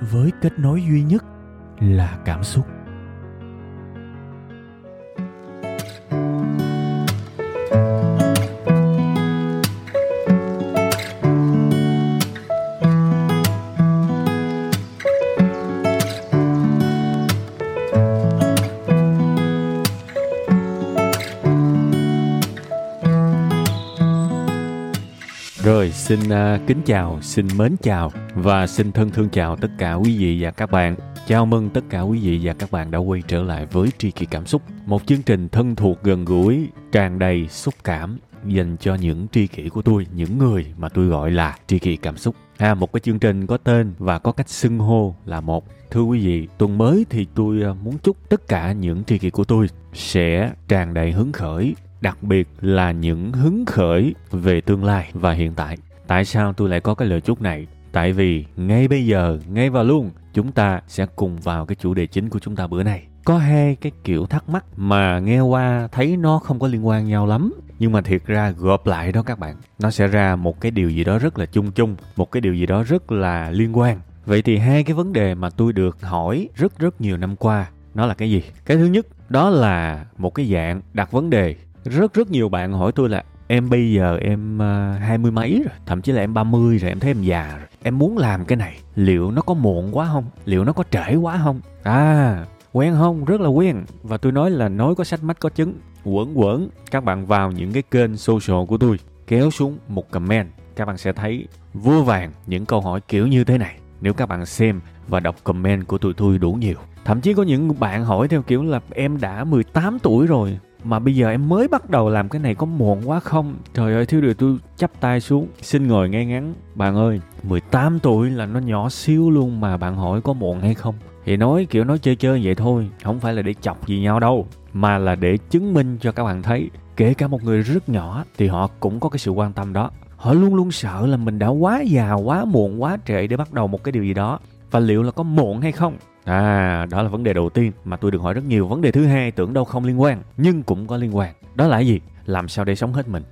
với kết nối duy nhất là cảm xúc. Rồi, xin uh, kính chào, xin mến chào và xin thân thương chào tất cả quý vị và các bạn. Chào mừng tất cả quý vị và các bạn đã quay trở lại với Tri Kỷ Cảm Xúc, một chương trình thân thuộc gần gũi, tràn đầy xúc cảm dành cho những tri kỷ của tôi, những người mà tôi gọi là tri kỷ cảm xúc. À, một cái chương trình có tên và có cách xưng hô là một. Thưa quý vị, tuần mới thì tôi à, muốn chúc tất cả những tri kỷ của tôi sẽ tràn đầy hứng khởi, đặc biệt là những hứng khởi về tương lai và hiện tại. Tại sao tôi lại có cái lời chúc này? Tại vì ngay bây giờ, ngay vào luôn, chúng ta sẽ cùng vào cái chủ đề chính của chúng ta bữa nay. Có hai cái kiểu thắc mắc mà nghe qua thấy nó không có liên quan nhau lắm. Nhưng mà thiệt ra gộp lại đó các bạn, nó sẽ ra một cái điều gì đó rất là chung chung, một cái điều gì đó rất là liên quan. Vậy thì hai cái vấn đề mà tôi được hỏi rất rất nhiều năm qua, nó là cái gì? Cái thứ nhất, đó là một cái dạng đặt vấn đề rất rất nhiều bạn hỏi tôi là em bây giờ em uh, hai mươi mấy rồi thậm chí là em 30 rồi em thấy em già rồi. Em muốn làm cái này liệu nó có muộn quá không? Liệu nó có trễ quá không? À quen không? Rất là quen. Và tôi nói là nói có sách mách có chứng. Quẩn quẩn. Các bạn vào những cái kênh social của tôi kéo xuống một comment. Các bạn sẽ thấy vô vàng những câu hỏi kiểu như thế này. Nếu các bạn xem và đọc comment của tụi tôi đủ nhiều. Thậm chí có những bạn hỏi theo kiểu là em đã 18 tuổi rồi mà bây giờ em mới bắt đầu làm cái này có muộn quá không? Trời ơi thiếu điều tôi chắp tay xuống, xin ngồi ngay ngắn. Bạn ơi, 18 tuổi là nó nhỏ xíu luôn mà bạn hỏi có muộn hay không? Thì nói kiểu nói chơi chơi vậy thôi, không phải là để chọc gì nhau đâu, mà là để chứng minh cho các bạn thấy, kể cả một người rất nhỏ thì họ cũng có cái sự quan tâm đó. Họ luôn luôn sợ là mình đã quá già, quá muộn, quá trễ để bắt đầu một cái điều gì đó. Và liệu là có muộn hay không? À, đó là vấn đề đầu tiên mà tôi được hỏi rất nhiều. Vấn đề thứ hai tưởng đâu không liên quan, nhưng cũng có liên quan. Đó là gì? Làm sao để sống hết mình?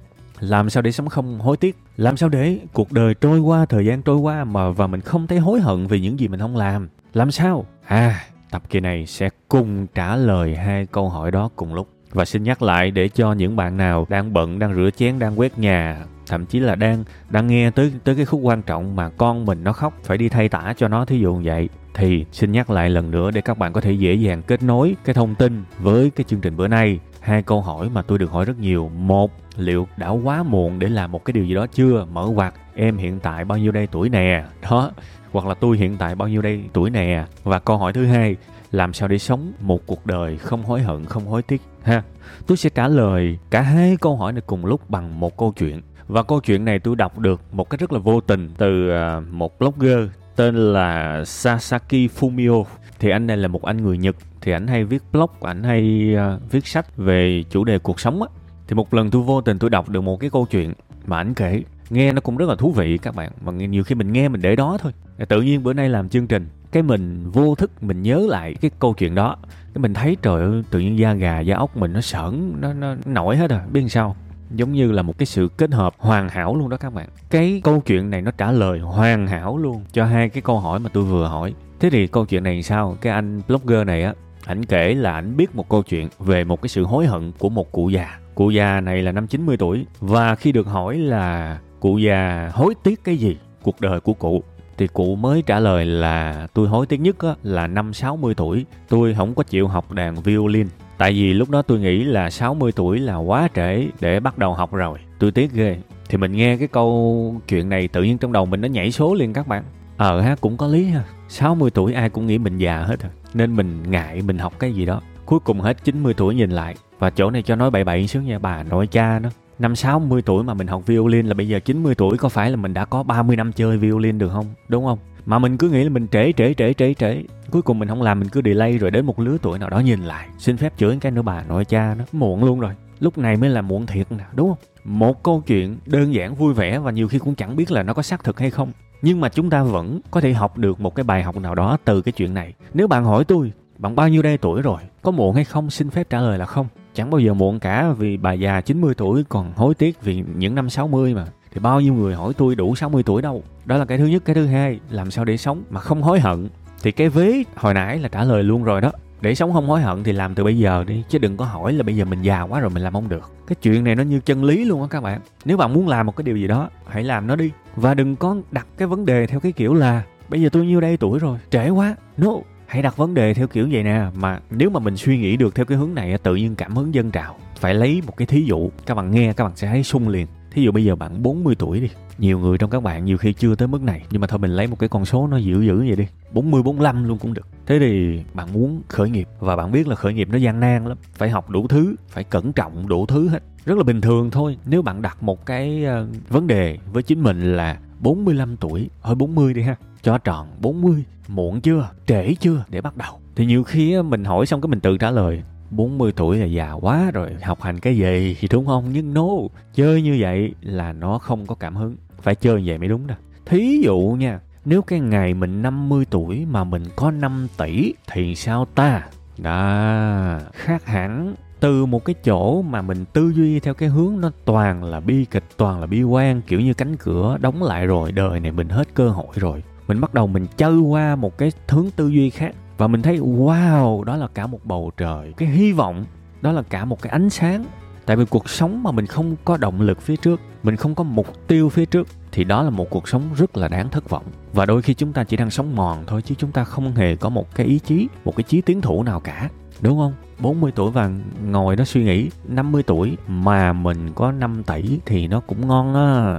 Làm sao để sống không hối tiếc? Làm sao để cuộc đời trôi qua, thời gian trôi qua mà và mình không thấy hối hận vì những gì mình không làm? Làm sao? À, tập kỳ này sẽ cùng trả lời hai câu hỏi đó cùng lúc. Và xin nhắc lại để cho những bạn nào đang bận, đang rửa chén, đang quét nhà, thậm chí là đang đang nghe tới tới cái khúc quan trọng mà con mình nó khóc phải đi thay tả cho nó thí dụ như vậy thì xin nhắc lại lần nữa để các bạn có thể dễ dàng kết nối cái thông tin với cái chương trình bữa nay. Hai câu hỏi mà tôi được hỏi rất nhiều. Một, liệu đã quá muộn để làm một cái điều gì đó chưa? Mở ngoặt em hiện tại bao nhiêu đây tuổi nè? Đó, hoặc là tôi hiện tại bao nhiêu đây tuổi nè? Và câu hỏi thứ hai, làm sao để sống một cuộc đời không hối hận, không hối tiếc? Ha, tôi sẽ trả lời cả hai câu hỏi này cùng lúc bằng một câu chuyện. Và câu chuyện này tôi đọc được một cách rất là vô tình từ à, một blogger tên là Sasaki Fumio. Thì anh này là một anh người Nhật. Thì anh hay viết blog, anh hay uh, viết sách về chủ đề cuộc sống á. Thì một lần tôi vô tình tôi đọc được một cái câu chuyện mà anh kể. Nghe nó cũng rất là thú vị các bạn. Mà nhiều khi mình nghe mình để đó thôi. Tự nhiên bữa nay làm chương trình cái mình vô thức mình nhớ lại cái câu chuyện đó cái mình thấy trời ơi tự nhiên da gà da ốc mình nó sởn nó nó nổi hết rồi biết sao giống như là một cái sự kết hợp hoàn hảo luôn đó các bạn. Cái câu chuyện này nó trả lời hoàn hảo luôn cho hai cái câu hỏi mà tôi vừa hỏi. Thế thì câu chuyện này sao? Cái anh blogger này á ảnh kể là ảnh biết một câu chuyện về một cái sự hối hận của một cụ già. Cụ già này là năm 90 tuổi và khi được hỏi là cụ già hối tiếc cái gì cuộc đời của cụ thì cụ mới trả lời là tôi hối tiếc nhất á, là năm 60 tuổi. Tôi không có chịu học đàn violin. Tại vì lúc đó tôi nghĩ là 60 tuổi là quá trễ để bắt đầu học rồi. Tôi tiếc ghê. Thì mình nghe cái câu chuyện này tự nhiên trong đầu mình nó nhảy số liền các bạn. Ờ ha, cũng có lý ha. 60 tuổi ai cũng nghĩ mình già hết rồi. Nên mình ngại mình học cái gì đó. Cuối cùng hết 90 tuổi nhìn lại. Và chỗ này cho nói bậy bậy xíu nha bà nội cha nó. năm 60 tuổi mà mình học violin là bây giờ 90 tuổi có phải là mình đã có 30 năm chơi violin được không? Đúng không? Mà mình cứ nghĩ là mình trễ trễ trễ trễ trễ. Cuối cùng mình không làm mình cứ delay rồi đến một lứa tuổi nào đó nhìn lại. Xin phép chửi cái nữa bà nội cha nó muộn luôn rồi. Lúc này mới là muộn thiệt nè, đúng không? Một câu chuyện đơn giản vui vẻ và nhiều khi cũng chẳng biết là nó có xác thực hay không. Nhưng mà chúng ta vẫn có thể học được một cái bài học nào đó từ cái chuyện này. Nếu bạn hỏi tôi, bạn bao nhiêu đây tuổi rồi? Có muộn hay không? Xin phép trả lời là không. Chẳng bao giờ muộn cả vì bà già 90 tuổi còn hối tiếc vì những năm 60 mà. Thì bao nhiêu người hỏi tôi đủ 60 tuổi đâu. Đó là cái thứ nhất. Cái thứ hai, làm sao để sống mà không hối hận. Thì cái vế hồi nãy là trả lời luôn rồi đó. Để sống không hối hận thì làm từ bây giờ đi Chứ đừng có hỏi là bây giờ mình già quá rồi mình làm không được Cái chuyện này nó như chân lý luôn á các bạn Nếu bạn muốn làm một cái điều gì đó Hãy làm nó đi Và đừng có đặt cái vấn đề theo cái kiểu là Bây giờ tôi nhiêu đây tuổi rồi Trễ quá No hãy đặt vấn đề theo kiểu vậy nè mà nếu mà mình suy nghĩ được theo cái hướng này tự nhiên cảm hứng dân trào phải lấy một cái thí dụ các bạn nghe các bạn sẽ thấy sung liền thí dụ bây giờ bạn 40 tuổi đi, nhiều người trong các bạn nhiều khi chưa tới mức này, nhưng mà thôi mình lấy một cái con số nó dữ dữ vậy đi 40 45 luôn cũng được. Thế thì bạn muốn khởi nghiệp và bạn biết là khởi nghiệp nó gian nan lắm, phải học đủ thứ, phải cẩn trọng đủ thứ hết, rất là bình thường thôi. Nếu bạn đặt một cái ờ, vấn đề với chính mình là 45 tuổi, hơi 40 đi ha, cho tròn 40 muộn chưa, trễ chưa để bắt đầu. Thì nhiều khi mình hỏi xong cái mình tự trả lời 40 tuổi là già quá rồi, học hành cái gì thì đúng không? Nhưng no, chơi như vậy là nó không có cảm hứng. Phải chơi như vậy mới đúng nè thí dụ nha, nếu cái ngày mình 50 tuổi mà mình có 5 tỷ thì sao ta? Đó, khác hẳn. Từ một cái chỗ mà mình tư duy theo cái hướng nó toàn là bi kịch, toàn là bi quan, kiểu như cánh cửa đóng lại rồi, đời này mình hết cơ hội rồi. Mình bắt đầu mình chơi qua một cái hướng tư duy khác và mình thấy, wow, đó là cả một bầu trời. Cái hy vọng, đó là cả một cái ánh sáng. Tại vì cuộc sống mà mình không có động lực phía trước, mình không có mục tiêu phía trước, thì đó là một cuộc sống rất là đáng thất vọng. Và đôi khi chúng ta chỉ đang sống mòn thôi, chứ chúng ta không hề có một cái ý chí, một cái chí tiến thủ nào cả. Đúng không? 40 tuổi và ngồi đó suy nghĩ 50 tuổi mà mình có 5 tỷ thì nó cũng ngon á,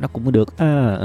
nó cũng được á.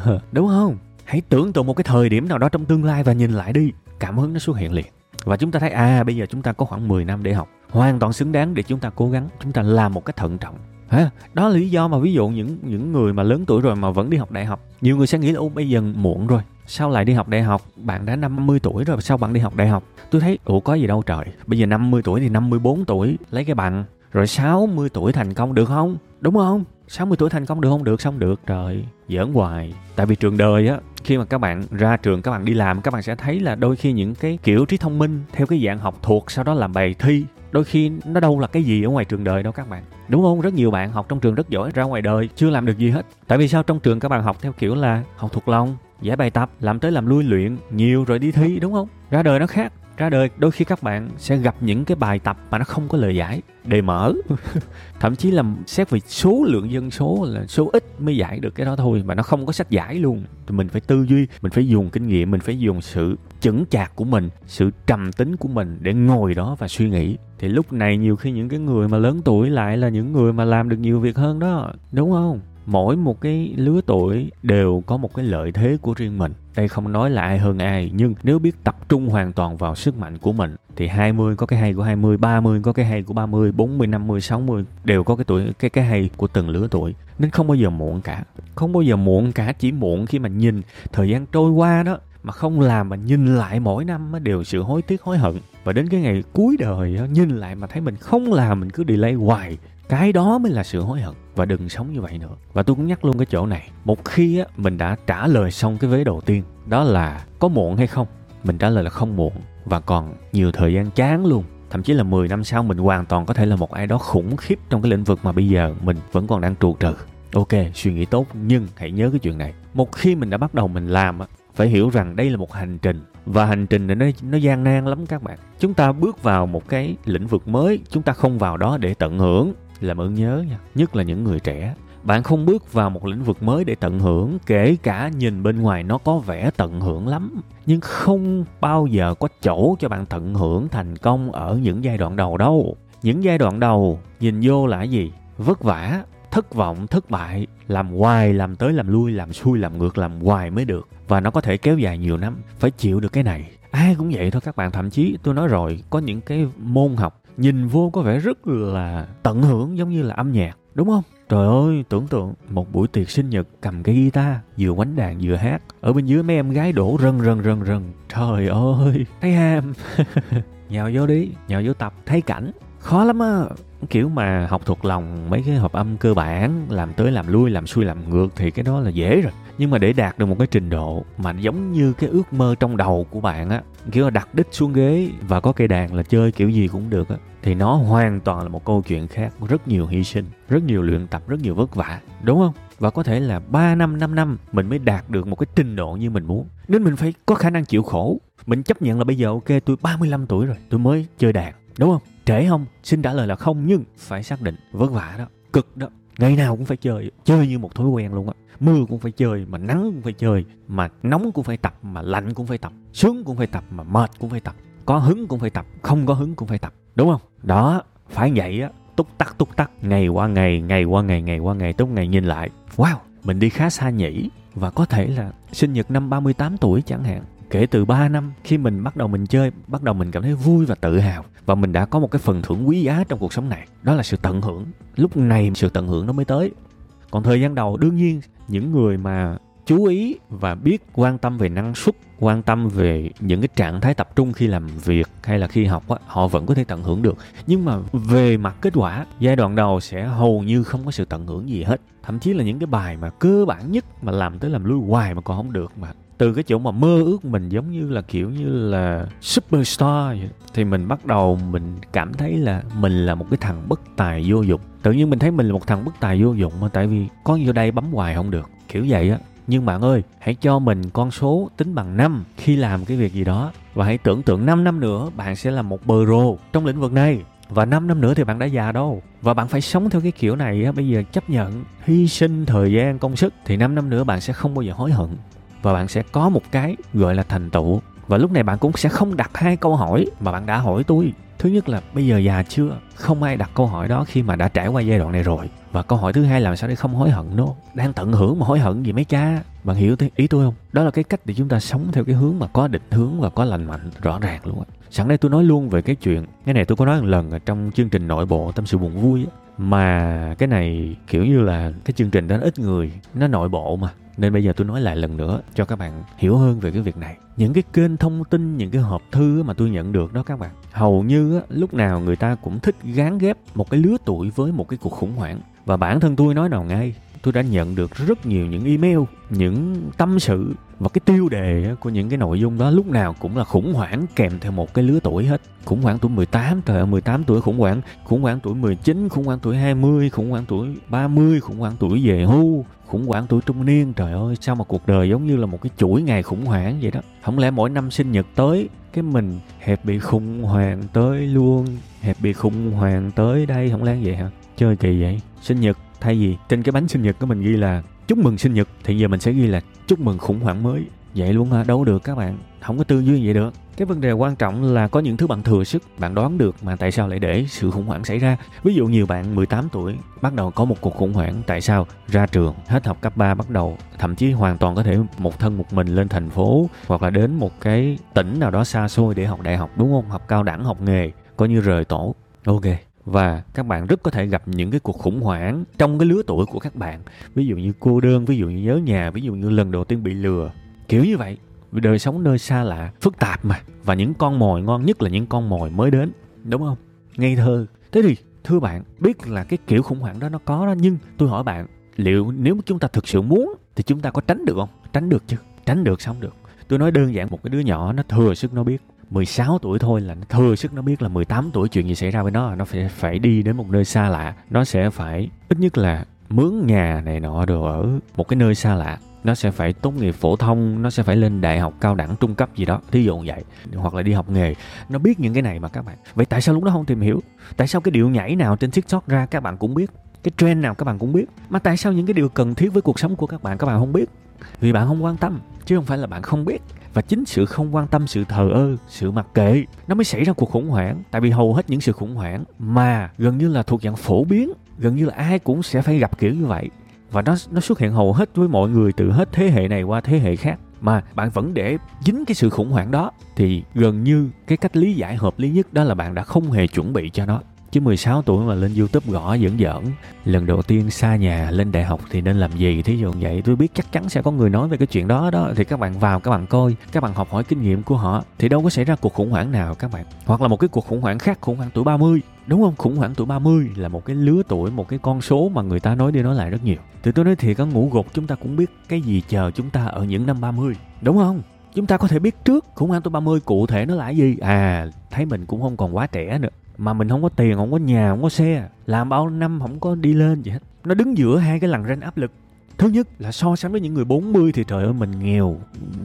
Đúng không? Hãy tưởng tượng một cái thời điểm nào đó trong tương lai và nhìn lại đi. Cảm hứng nó xuất hiện liền. Và chúng ta thấy à bây giờ chúng ta có khoảng 10 năm để học. Hoàn toàn xứng đáng để chúng ta cố gắng, chúng ta làm một cách thận trọng. Ha đó là lý do mà ví dụ những những người mà lớn tuổi rồi mà vẫn đi học đại học, nhiều người sẽ nghĩ là, ô, bây giờ muộn rồi. Sao lại đi học đại học? Bạn đã 50 tuổi rồi, sao bạn đi học đại học? Tôi thấy, ủa, có gì đâu trời. Bây giờ 50 tuổi thì 54 tuổi, lấy cái bằng. Rồi 60 tuổi thành công được không? Đúng không? 60 tuổi thành công được không? Được, xong được. Trời, giỡn hoài. Tại vì trường đời á khi mà các bạn ra trường, các bạn đi làm, các bạn sẽ thấy là đôi khi những cái kiểu trí thông minh theo cái dạng học thuộc, sau đó làm bài thi, đôi khi nó đâu là cái gì ở ngoài trường đời đâu các bạn. Đúng không? Rất nhiều bạn học trong trường rất giỏi, ra ngoài đời, chưa làm được gì hết. Tại vì sao? Trong trường các bạn học theo kiểu là học thuộc lòng, giải bài tập, làm tới làm lui luyện, nhiều rồi đi thi, đúng không? Ra đời nó khác ra đời, đôi khi các bạn sẽ gặp những cái bài tập mà nó không có lời giải, đề mở. Thậm chí là xét về số lượng dân số là số ít mới giải được cái đó thôi mà nó không có sách giải luôn. Thì mình phải tư duy, mình phải dùng kinh nghiệm, mình phải dùng sự chững chạc của mình, sự trầm tính của mình để ngồi đó và suy nghĩ. Thì lúc này nhiều khi những cái người mà lớn tuổi lại là những người mà làm được nhiều việc hơn đó, đúng không? Mỗi một cái lứa tuổi đều có một cái lợi thế của riêng mình đây không nói là ai hơn ai nhưng nếu biết tập trung hoàn toàn vào sức mạnh của mình thì 20 có cái hay của 20, 30 có cái hay của 30, 40, 50, 60 đều có cái tuổi cái cái hay của từng lứa tuổi. Nên không bao giờ muộn cả. Không bao giờ muộn cả, chỉ muộn khi mà nhìn thời gian trôi qua đó mà không làm mà nhìn lại mỗi năm đều sự hối tiếc hối hận và đến cái ngày cuối đời nhìn lại mà thấy mình không làm mình cứ delay hoài cái đó mới là sự hối hận và đừng sống như vậy nữa. Và tôi cũng nhắc luôn cái chỗ này một khi á, mình đã trả lời xong cái vế đầu tiên đó là có muộn hay không? Mình trả lời là không muộn và còn nhiều thời gian chán luôn. Thậm chí là 10 năm sau mình hoàn toàn có thể là một ai đó khủng khiếp trong cái lĩnh vực mà bây giờ mình vẫn còn đang trụ trừ. Ok suy nghĩ tốt nhưng hãy nhớ cái chuyện này. Một khi mình đã bắt đầu mình làm phải hiểu rằng đây là một hành trình và hành trình này nó nó gian nan lắm các bạn. Chúng ta bước vào một cái lĩnh vực mới chúng ta không vào đó để tận hưởng làm ơn nhớ nha, nhất là những người trẻ. Bạn không bước vào một lĩnh vực mới để tận hưởng, kể cả nhìn bên ngoài nó có vẻ tận hưởng lắm. Nhưng không bao giờ có chỗ cho bạn tận hưởng thành công ở những giai đoạn đầu đâu. Những giai đoạn đầu, nhìn vô là gì? Vất vả, thất vọng, thất bại. Làm hoài, làm tới làm lui, làm xuôi, làm ngược, làm hoài mới được. Và nó có thể kéo dài nhiều năm. Phải chịu được cái này. Ai cũng vậy thôi các bạn, thậm chí tôi nói rồi, có những cái môn học nhìn vô có vẻ rất là tận hưởng giống như là âm nhạc, đúng không? Trời ơi, tưởng tượng một buổi tiệc sinh nhật cầm cái guitar, vừa quánh đàn vừa hát, ở bên dưới mấy em gái đổ rần rần rần rần. Trời ơi, thấy ham. Nhào vô đi, nhào vô tập, thấy cảnh. Khó lắm á kiểu mà học thuộc lòng mấy cái hợp âm cơ bản, làm tới làm lui, làm xuôi, làm ngược thì cái đó là dễ rồi. Nhưng mà để đạt được một cái trình độ mà giống như cái ước mơ trong đầu của bạn á, kiểu là đặt đích xuống ghế và có cây đàn là chơi kiểu gì cũng được á, thì nó hoàn toàn là một câu chuyện khác, rất nhiều hy sinh, rất nhiều luyện tập, rất nhiều vất vả, đúng không? Và có thể là 3 năm 5 năm mình mới đạt được một cái trình độ như mình muốn. Nên mình phải có khả năng chịu khổ. Mình chấp nhận là bây giờ ok, tôi 35 tuổi rồi, tôi mới chơi đàn, đúng không? Trễ không? Xin trả lời là không, nhưng phải xác định vất vả đó, cực đó. Ngày nào cũng phải chơi chơi như một thói quen luôn á. Mưa cũng phải chơi, mà nắng cũng phải chơi, mà nóng cũng phải tập, mà lạnh cũng phải tập, sướng cũng phải tập, mà mệt cũng phải tập, có hứng cũng phải tập, không có hứng cũng phải tập, đúng không? Đó, phải vậy á, túc tắc túc tắc, ngày qua ngày ngày qua ngày ngày qua ngày tốt ngày nhìn lại. Wow, mình đi khá xa nhỉ? Và có thể là sinh nhật năm 38 tuổi chẳng hạn kể từ 3 năm khi mình bắt đầu mình chơi, bắt đầu mình cảm thấy vui và tự hào. Và mình đã có một cái phần thưởng quý giá trong cuộc sống này. Đó là sự tận hưởng. Lúc này sự tận hưởng nó mới tới. Còn thời gian đầu, đương nhiên, những người mà chú ý và biết quan tâm về năng suất quan tâm về những cái trạng thái tập trung khi làm việc hay là khi học á, họ vẫn có thể tận hưởng được. Nhưng mà về mặt kết quả giai đoạn đầu sẽ hầu như không có sự tận hưởng gì hết. Thậm chí là những cái bài mà cơ bản nhất mà làm tới làm lui hoài mà còn không được mà. Từ cái chỗ mà mơ ước mình giống như là kiểu như là superstar vậy thì mình bắt đầu mình cảm thấy là mình là một cái thằng bất tài vô dụng. Tự nhiên mình thấy mình là một thằng bất tài vô dụng mà tại vì có vô đây bấm hoài không được. Kiểu vậy á nhưng bạn ơi, hãy cho mình con số tính bằng năm khi làm cái việc gì đó. Và hãy tưởng tượng 5 năm nữa, bạn sẽ là một bờ rồ trong lĩnh vực này. Và 5 năm nữa thì bạn đã già đâu. Và bạn phải sống theo cái kiểu này á, bây giờ chấp nhận, hy sinh thời gian, công sức, thì 5 năm nữa bạn sẽ không bao giờ hối hận. Và bạn sẽ có một cái gọi là thành tựu và lúc này bạn cũng sẽ không đặt hai câu hỏi mà bạn đã hỏi tôi. Thứ nhất là, bây giờ già chưa? Không ai đặt câu hỏi đó khi mà đã trải qua giai đoạn này rồi. Và câu hỏi thứ hai là sao để không hối hận nó? Đang tận hưởng mà hối hận gì mấy cha? Bạn hiểu ý tôi không? Đó là cái cách để chúng ta sống theo cái hướng mà có định hướng và có lành mạnh, rõ ràng luôn á. Sẵn đây tôi nói luôn về cái chuyện, cái này tôi có nói một lần ở trong chương trình nội bộ tâm sự buồn vui á. Mà cái này kiểu như là cái chương trình đó ít người, nó nội bộ mà nên bây giờ tôi nói lại lần nữa cho các bạn hiểu hơn về cái việc này. Những cái kênh thông tin, những cái hộp thư mà tôi nhận được đó các bạn, hầu như lúc nào người ta cũng thích gán ghép một cái lứa tuổi với một cái cuộc khủng hoảng. Và bản thân tôi nói nào ngay, tôi đã nhận được rất nhiều những email, những tâm sự và cái tiêu đề của những cái nội dung đó lúc nào cũng là khủng hoảng kèm theo một cái lứa tuổi hết. Khủng hoảng tuổi 18 trời ơi 18 tuổi khủng hoảng. Khủng hoảng tuổi 19 khủng hoảng tuổi 20 khủng hoảng tuổi 30 khủng hoảng tuổi về hưu khủng hoảng tuổi trung niên. Trời ơi, sao mà cuộc đời giống như là một cái chuỗi ngày khủng hoảng vậy đó? Không lẽ mỗi năm sinh nhật tới, cái mình hẹp bị khủng hoảng tới luôn, hẹp bị khủng hoảng tới đây? Không lẽ vậy hả? Chơi kỳ vậy. Sinh nhật thay vì, trên cái bánh sinh nhật của mình ghi là chúc mừng sinh nhật thì giờ mình sẽ ghi là chúc mừng khủng hoảng mới vậy luôn hả? Đâu được các bạn. Không có tư duy vậy được cái vấn đề quan trọng là có những thứ bạn thừa sức bạn đoán được mà tại sao lại để sự khủng hoảng xảy ra. Ví dụ nhiều bạn 18 tuổi bắt đầu có một cuộc khủng hoảng tại sao ra trường hết học cấp 3 bắt đầu thậm chí hoàn toàn có thể một thân một mình lên thành phố hoặc là đến một cái tỉnh nào đó xa xôi để học đại học đúng không? Học cao đẳng học nghề coi như rời tổ. Ok. Và các bạn rất có thể gặp những cái cuộc khủng hoảng trong cái lứa tuổi của các bạn. Ví dụ như cô đơn ví dụ như nhớ nhà ví dụ như lần đầu tiên bị lừa. Kiểu như vậy đời sống nơi xa lạ, phức tạp mà. Và những con mồi ngon nhất là những con mồi mới đến, đúng không? Ngây thơ. Thế thì, thưa bạn, biết là cái kiểu khủng hoảng đó nó có đó, nhưng tôi hỏi bạn, liệu nếu chúng ta thực sự muốn thì chúng ta có tránh được không? Tránh được chứ. Tránh được xong được. Tôi nói đơn giản, một cái đứa nhỏ nó thừa sức nó biết. 16 tuổi thôi là nó thừa sức nó biết là 18 tuổi chuyện gì xảy ra với nó nó phải phải đi đến một nơi xa lạ. Nó sẽ phải, ít nhất là mướn nhà này nọ đồ ở một cái nơi xa lạ nó sẽ phải tốt nghiệp phổ thông, nó sẽ phải lên đại học cao đẳng, trung cấp gì đó, thí dụ vậy, hoặc là đi học nghề. Nó biết những cái này mà các bạn. Vậy tại sao lúc đó không tìm hiểu? Tại sao cái điệu nhảy nào trên tiktok ra các bạn cũng biết? Cái trend nào các bạn cũng biết? Mà tại sao những cái điều cần thiết với cuộc sống của các bạn các bạn không biết? Vì bạn không quan tâm, chứ không phải là bạn không biết. Và chính sự không quan tâm, sự thờ ơ, sự mặc kệ, nó mới xảy ra cuộc khủng hoảng. Tại vì hầu hết những sự khủng hoảng mà gần như là thuộc dạng phổ biến, gần như là ai cũng sẽ phải gặp kiểu như vậy và nó nó xuất hiện hầu hết với mọi người từ hết thế hệ này qua thế hệ khác. Mà bạn vẫn để dính cái sự khủng hoảng đó, thì gần như cái cách lý giải hợp lý nhất đó là bạn đã không hề chuẩn bị cho nó. Chứ 16 tuổi mà lên YouTube gõ dẫn dẫn lần đầu tiên xa nhà lên đại học thì nên làm gì? Thí dụ vậy, tôi biết chắc chắn sẽ có người nói về cái chuyện đó đó. Thì các bạn vào, các bạn coi, các bạn học hỏi kinh nghiệm của họ thì đâu có xảy ra cuộc khủng hoảng nào các bạn. Hoặc là một cái cuộc khủng hoảng khác, khủng hoảng tuổi 30 đúng không? Khủng hoảng tuổi 30 là một cái lứa tuổi, một cái con số mà người ta nói đi nói lại rất nhiều. Thì tôi nói thiệt có ngủ gục chúng ta cũng biết cái gì chờ chúng ta ở những năm 30 đúng không? Chúng ta có thể biết trước khủng hoảng tuổi 30 cụ thể nó là gì. À thấy mình cũng không còn quá trẻ nữa. Mà mình không có tiền, không có nhà, không có xe. Làm bao năm không có đi lên gì hết. Nó đứng giữa hai cái lằn ranh áp lực. Thứ nhất là so sánh với những người 40 thì trời ơi, mình nghèo,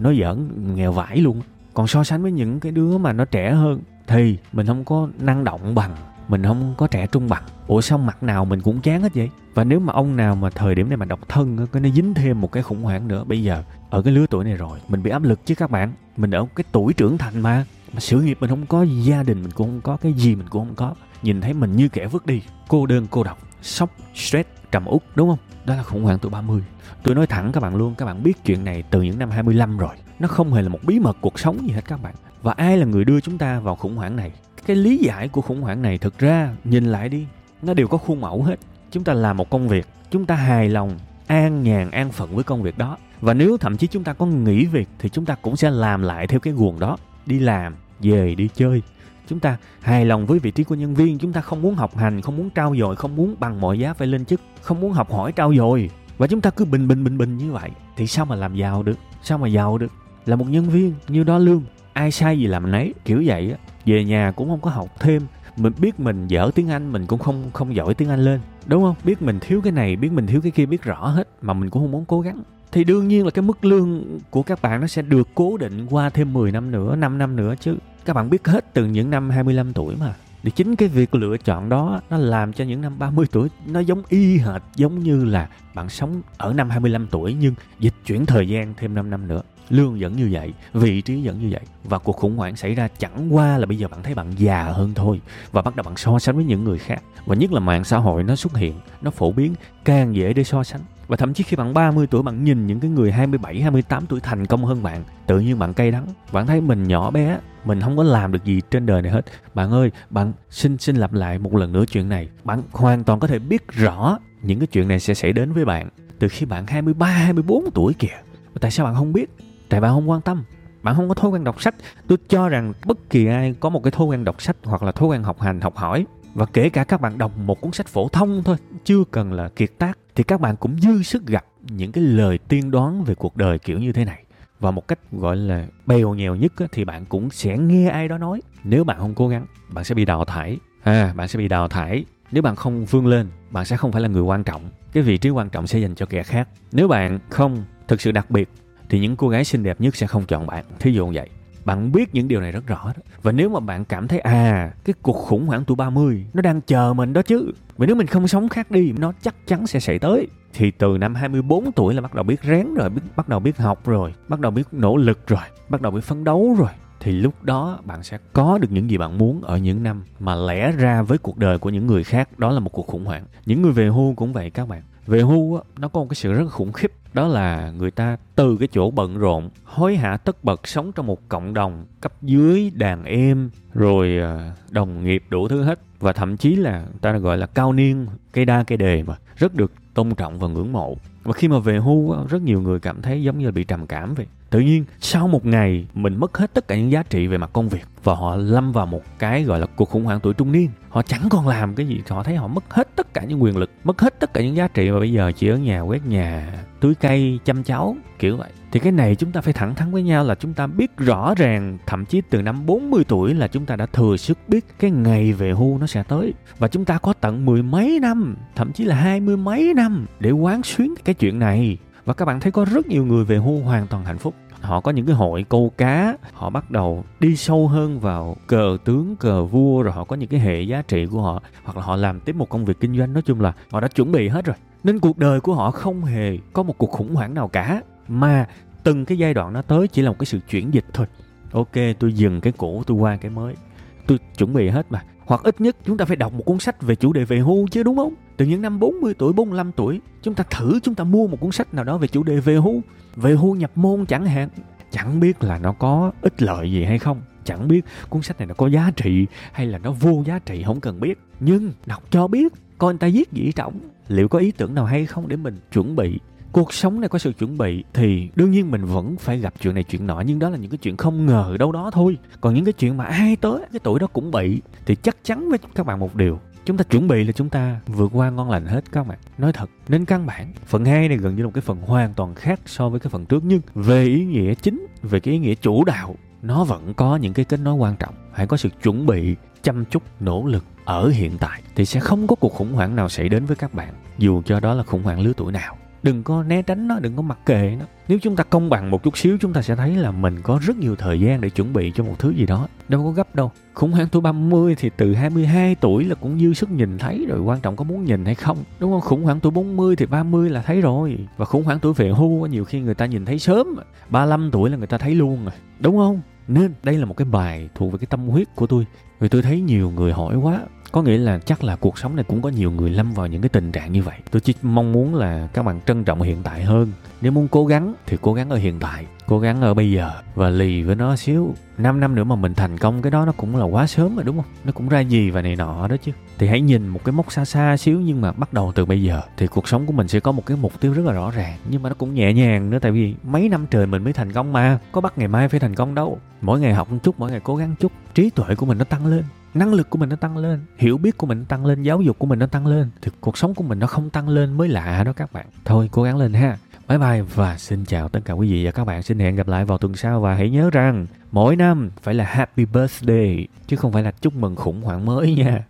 nó giỡn, nghèo vãi luôn. Còn so sánh với những cái đứa mà nó trẻ hơn thì mình không có năng động bằng mình không có trẻ trung bằng. Ủa sao mặt nào mình cũng chán hết vậy? Và nếu mà ông nào mà thời điểm này mà độc thân có nó dính thêm một cái khủng hoảng nữa? Bây giờ, ở cái lứa tuổi này rồi, mình bị áp lực chứ các bạn. Mình ở cái tuổi trưởng thành mà. Mà sự nghiệp mình không có, gia đình mình cũng không có, cái gì mình cũng không có. Nhìn thấy mình như kẻ vứt đi, cô đơn, cô độc, sốc, stress, trầm út đúng không? Đó là khủng hoảng tuổi 30 tôi nói thẳng các bạn luôn, các bạn biết chuyện này từ những năm 25 rồi. Nó không hề là một bí mật cuộc sống gì hết các bạn và ai là người đưa chúng ta vào khủng hoảng này? Cái lý giải của khủng hoảng này thực ra, nhìn lại đi, nó đều có khuôn mẫu hết. Chúng ta làm một công việc, chúng ta hài lòng, an nhàn, an phận với công việc đó. Và nếu thậm chí chúng ta có nghỉ việc thì chúng ta cũng sẽ làm lại theo cái guồng đó. Đi làm, về đi chơi. Chúng ta hài lòng với vị trí của nhân viên, chúng ta không muốn học hành, không muốn trao dồi, không muốn bằng mọi giá phải lên chức, không muốn học hỏi trao dồi. Và chúng ta cứ bình bình bình bình như vậy, thì sao mà làm giàu được? Sao mà giàu được? Là một nhân viên như đó lương ai sai gì làm nấy kiểu vậy á. Về nhà cũng không có học thêm. Mình biết mình dở tiếng anh mình cũng không không giỏi tiếng anh lên. Đúng không? Biết mình thiếu cái này biết mình thiếu cái kia biết rõ hết mà mình cũng không muốn cố gắng. Thì đương nhiên là cái mức lương của các bạn nó sẽ được cố định qua thêm 10 năm nữa, 5 năm nữa chứ. Các bạn biết hết từ những năm 25 tuổi mà. Thì chính cái việc lựa chọn đó nó làm cho những năm 30 tuổi nó giống y hệt giống như là bạn sống ở năm 25 tuổi nhưng dịch chuyển thời gian thêm 5 năm nữa lương vẫn như vậy vị trí vẫn như vậy và cuộc khủng hoảng xảy ra chẳng qua là bây giờ bạn thấy bạn già hơn thôi và bắt đầu bạn so sánh với những người khác. Và nhất là mạng xã hội nó xuất hiện nó phổ biến càng dễ để so sánh. Và thậm chí khi bạn 30 tuổi bạn nhìn những cái người 27, 28 tuổi thành công hơn bạn Tự nhiên bạn cay đắng. Bạn thấy mình nhỏ bé Mình không có làm được gì trên đời này hết. Bạn ơi, bạn xin xin lặp lại một lần nữa chuyện này. Bạn hoàn toàn có thể biết rõ những cái chuyện này sẽ xảy đến với bạn Từ khi bạn 23, 24 tuổi kìa. Tại sao bạn không biết? Tại bạn không quan tâm. Bạn không có thói quen đọc sách. Tôi cho rằng bất kỳ ai có một cái thói quen đọc sách hoặc là thói quen học hành, học hỏi, và kể cả các bạn đọc một cuốn sách phổ thông thôi, chưa cần là kiệt tác, thì các bạn cũng dư sức gặp những cái lời tiên đoán về cuộc đời kiểu như thế này. Và một cách gọi là bèo nhèo nhất thì bạn cũng sẽ nghe ai đó nói. Nếu bạn không cố gắng, bạn sẽ bị đào thải. À bạn sẽ bị đào thải. Nếu bạn không vươn lên, bạn sẽ không phải là người quan trọng. Cái vị trí quan trọng sẽ dành cho kẻ khác. Nếu bạn không, thực sự đặc biệt thì những cô gái xinh đẹp nhất sẽ không chọn bạn thí dụ vậy bạn biết những điều này rất rõ đó. Và nếu mà bạn cảm thấy à cái cuộc khủng hoảng tuổi 30 nó đang chờ mình đó chứ. Vì nếu mình không sống khác đi nó chắc chắn sẽ xảy tới. Thì từ năm 24 tuổi là bắt đầu biết rén rồi, biết bắt đầu biết học rồi, bắt đầu biết nỗ lực rồi, bắt đầu biết phấn đấu rồi thì lúc đó bạn sẽ có được những gì bạn muốn ở những năm mà lẽ ra với cuộc đời của những người khác đó là một cuộc khủng hoảng. Những người về hưu cũng vậy các bạn. Về hưu á, nó có một cái sự rất khủng khiếp đó là người ta từ cái chỗ bận rộn hối hả tất bật sống trong một cộng đồng cấp dưới đàn em rồi à, đồng nghiệp đủ thứ hết. Và thậm chí là người ta gọi là cao niên cây đa cây đề mà rất được tôn trọng và ngưỡng mộ và khi mà về hưu rất nhiều người cảm thấy giống như là bị trầm cảm vậy. Tự nhiên, sau một ngày, mình mất hết tất cả những giá trị về mặt công việc và họ lâm vào một cái gọi là cuộc khủng hoảng tuổi trung niên. Họ chẳng còn làm cái gì, họ thấy họ mất hết tất cả những quyền lực, mất hết tất cả những giá trị mà bây giờ chỉ ở nhà quét nhà, tưới cây, chăm cháu, kiểu vậy. Thì cái này chúng ta phải thẳng thắn với nhau là chúng ta biết rõ ràng, thậm chí từ năm 40 tuổi là chúng ta đã thừa sức biết cái ngày về hưu nó sẽ tới. Và chúng ta có tận mười mấy năm, thậm chí là hai mươi mấy năm để quán xuyến cái chuyện này. Và các bạn thấy có rất nhiều người về hưu hoàn toàn hạnh phúc. Họ có những cái hội câu cá, họ bắt đầu đi sâu hơn vào cờ tướng, cờ vua, rồi họ có những cái hệ giá trị của họ, hoặc là họ làm tiếp một công việc kinh doanh. Nói chung là họ đã chuẩn bị hết rồi. Nên cuộc đời của họ không hề có một cuộc khủng hoảng nào cả. Mà từng cái giai đoạn nó tới chỉ là một cái sự chuyển dịch thôi. Ok, tôi dừng cái cũ, tôi qua cái mới. Tôi chuẩn bị hết mà hoặc ít nhất chúng ta phải đọc một cuốn sách về chủ đề về hưu chứ đúng không? Từ những năm 40 tuổi, 45 tuổi, chúng ta thử chúng ta mua một cuốn sách nào đó về chủ đề về hưu. về hưu nhập môn chẳng hạn. Chẳng biết là nó có ích lợi gì hay không. Chẳng biết cuốn sách này nó có giá trị hay là nó vô giá trị không cần biết. Nhưng đọc cho biết coi người ta viết gì trọng liệu có ý tưởng nào hay không để mình chuẩn bị? Cuộc sống này có sự chuẩn bị thì đương nhiên mình vẫn phải gặp chuyện này chuyện nọ nhưng đó là những cái chuyện không ngờ đâu đó thôi. Còn những cái chuyện mà ai tới cái tuổi đó cũng bị thì chắc chắn với các bạn một điều, chúng ta chuẩn bị là chúng ta vượt qua ngon lành hết các bạn. Nói thật, nên căn bản, phần 2 này gần như là một cái phần hoàn toàn khác so với cái phần trước, nhưng về ý nghĩa chính, về cái ý nghĩa chủ đạo, nó vẫn có những cái kết nối quan trọng. Hãy có sự chuẩn bị, chăm chút, nỗ lực ở hiện tại thì sẽ không có cuộc khủng hoảng nào xảy đến với các bạn, dù cho đó là khủng hoảng lứa tuổi nào đừng có né tránh nó, đừng có mặc kệ nó. Nếu chúng ta công bằng một chút xíu, chúng ta sẽ thấy là mình có rất nhiều thời gian để chuẩn bị cho một thứ gì đó. Đâu có gấp đâu. Khủng hoảng tuổi 30 thì từ 22 tuổi là cũng dư sức nhìn thấy rồi, quan trọng có muốn nhìn hay không. Đúng không? Khủng hoảng tuổi 40 thì 30 là thấy rồi. Và khủng hoảng tuổi về hưu nhiều khi người ta nhìn thấy sớm 35 tuổi là người ta thấy luôn rồi. Đúng không? Nên đây là một cái bài thuộc về cái tâm huyết của tôi. Vì tôi thấy nhiều người hỏi quá có nghĩa là chắc là cuộc sống này cũng có nhiều người lâm vào những cái tình trạng như vậy. Tôi chỉ mong muốn là các bạn trân trọng hiện tại hơn. Nếu muốn cố gắng thì cố gắng ở hiện tại, cố gắng ở bây giờ và lì với nó xíu. 5 năm nữa mà mình thành công, cái đó nó cũng là quá sớm rồi, đúng không? Nó cũng ra gì và này nọ đó chứ. Thì hãy nhìn một cái mốc xa xa xíu nhưng mà bắt đầu từ bây giờ thì cuộc sống của mình sẽ có một cái mục tiêu rất là rõ ràng, nhưng mà nó cũng nhẹ nhàng nữa, tại vì mấy năm trời mình mới thành công mà. Có bắt ngày mai phải thành công đâu. Mỗi ngày học một chút, mỗi ngày cố gắng chút, trí tuệ của mình nó tăng lên năng lực của mình nó tăng lên, hiểu biết của mình nó tăng lên, giáo dục của mình nó tăng lên, thì cuộc sống của mình nó không tăng lên mới lạ đó các bạn. Thôi, cố gắng lên ha. Bye bye và xin chào tất cả quý vị và các bạn. Xin hẹn gặp lại vào tuần sau và hãy nhớ rằng mỗi năm phải là happy birthday, chứ không phải là chúc mừng khủng hoảng mới nha.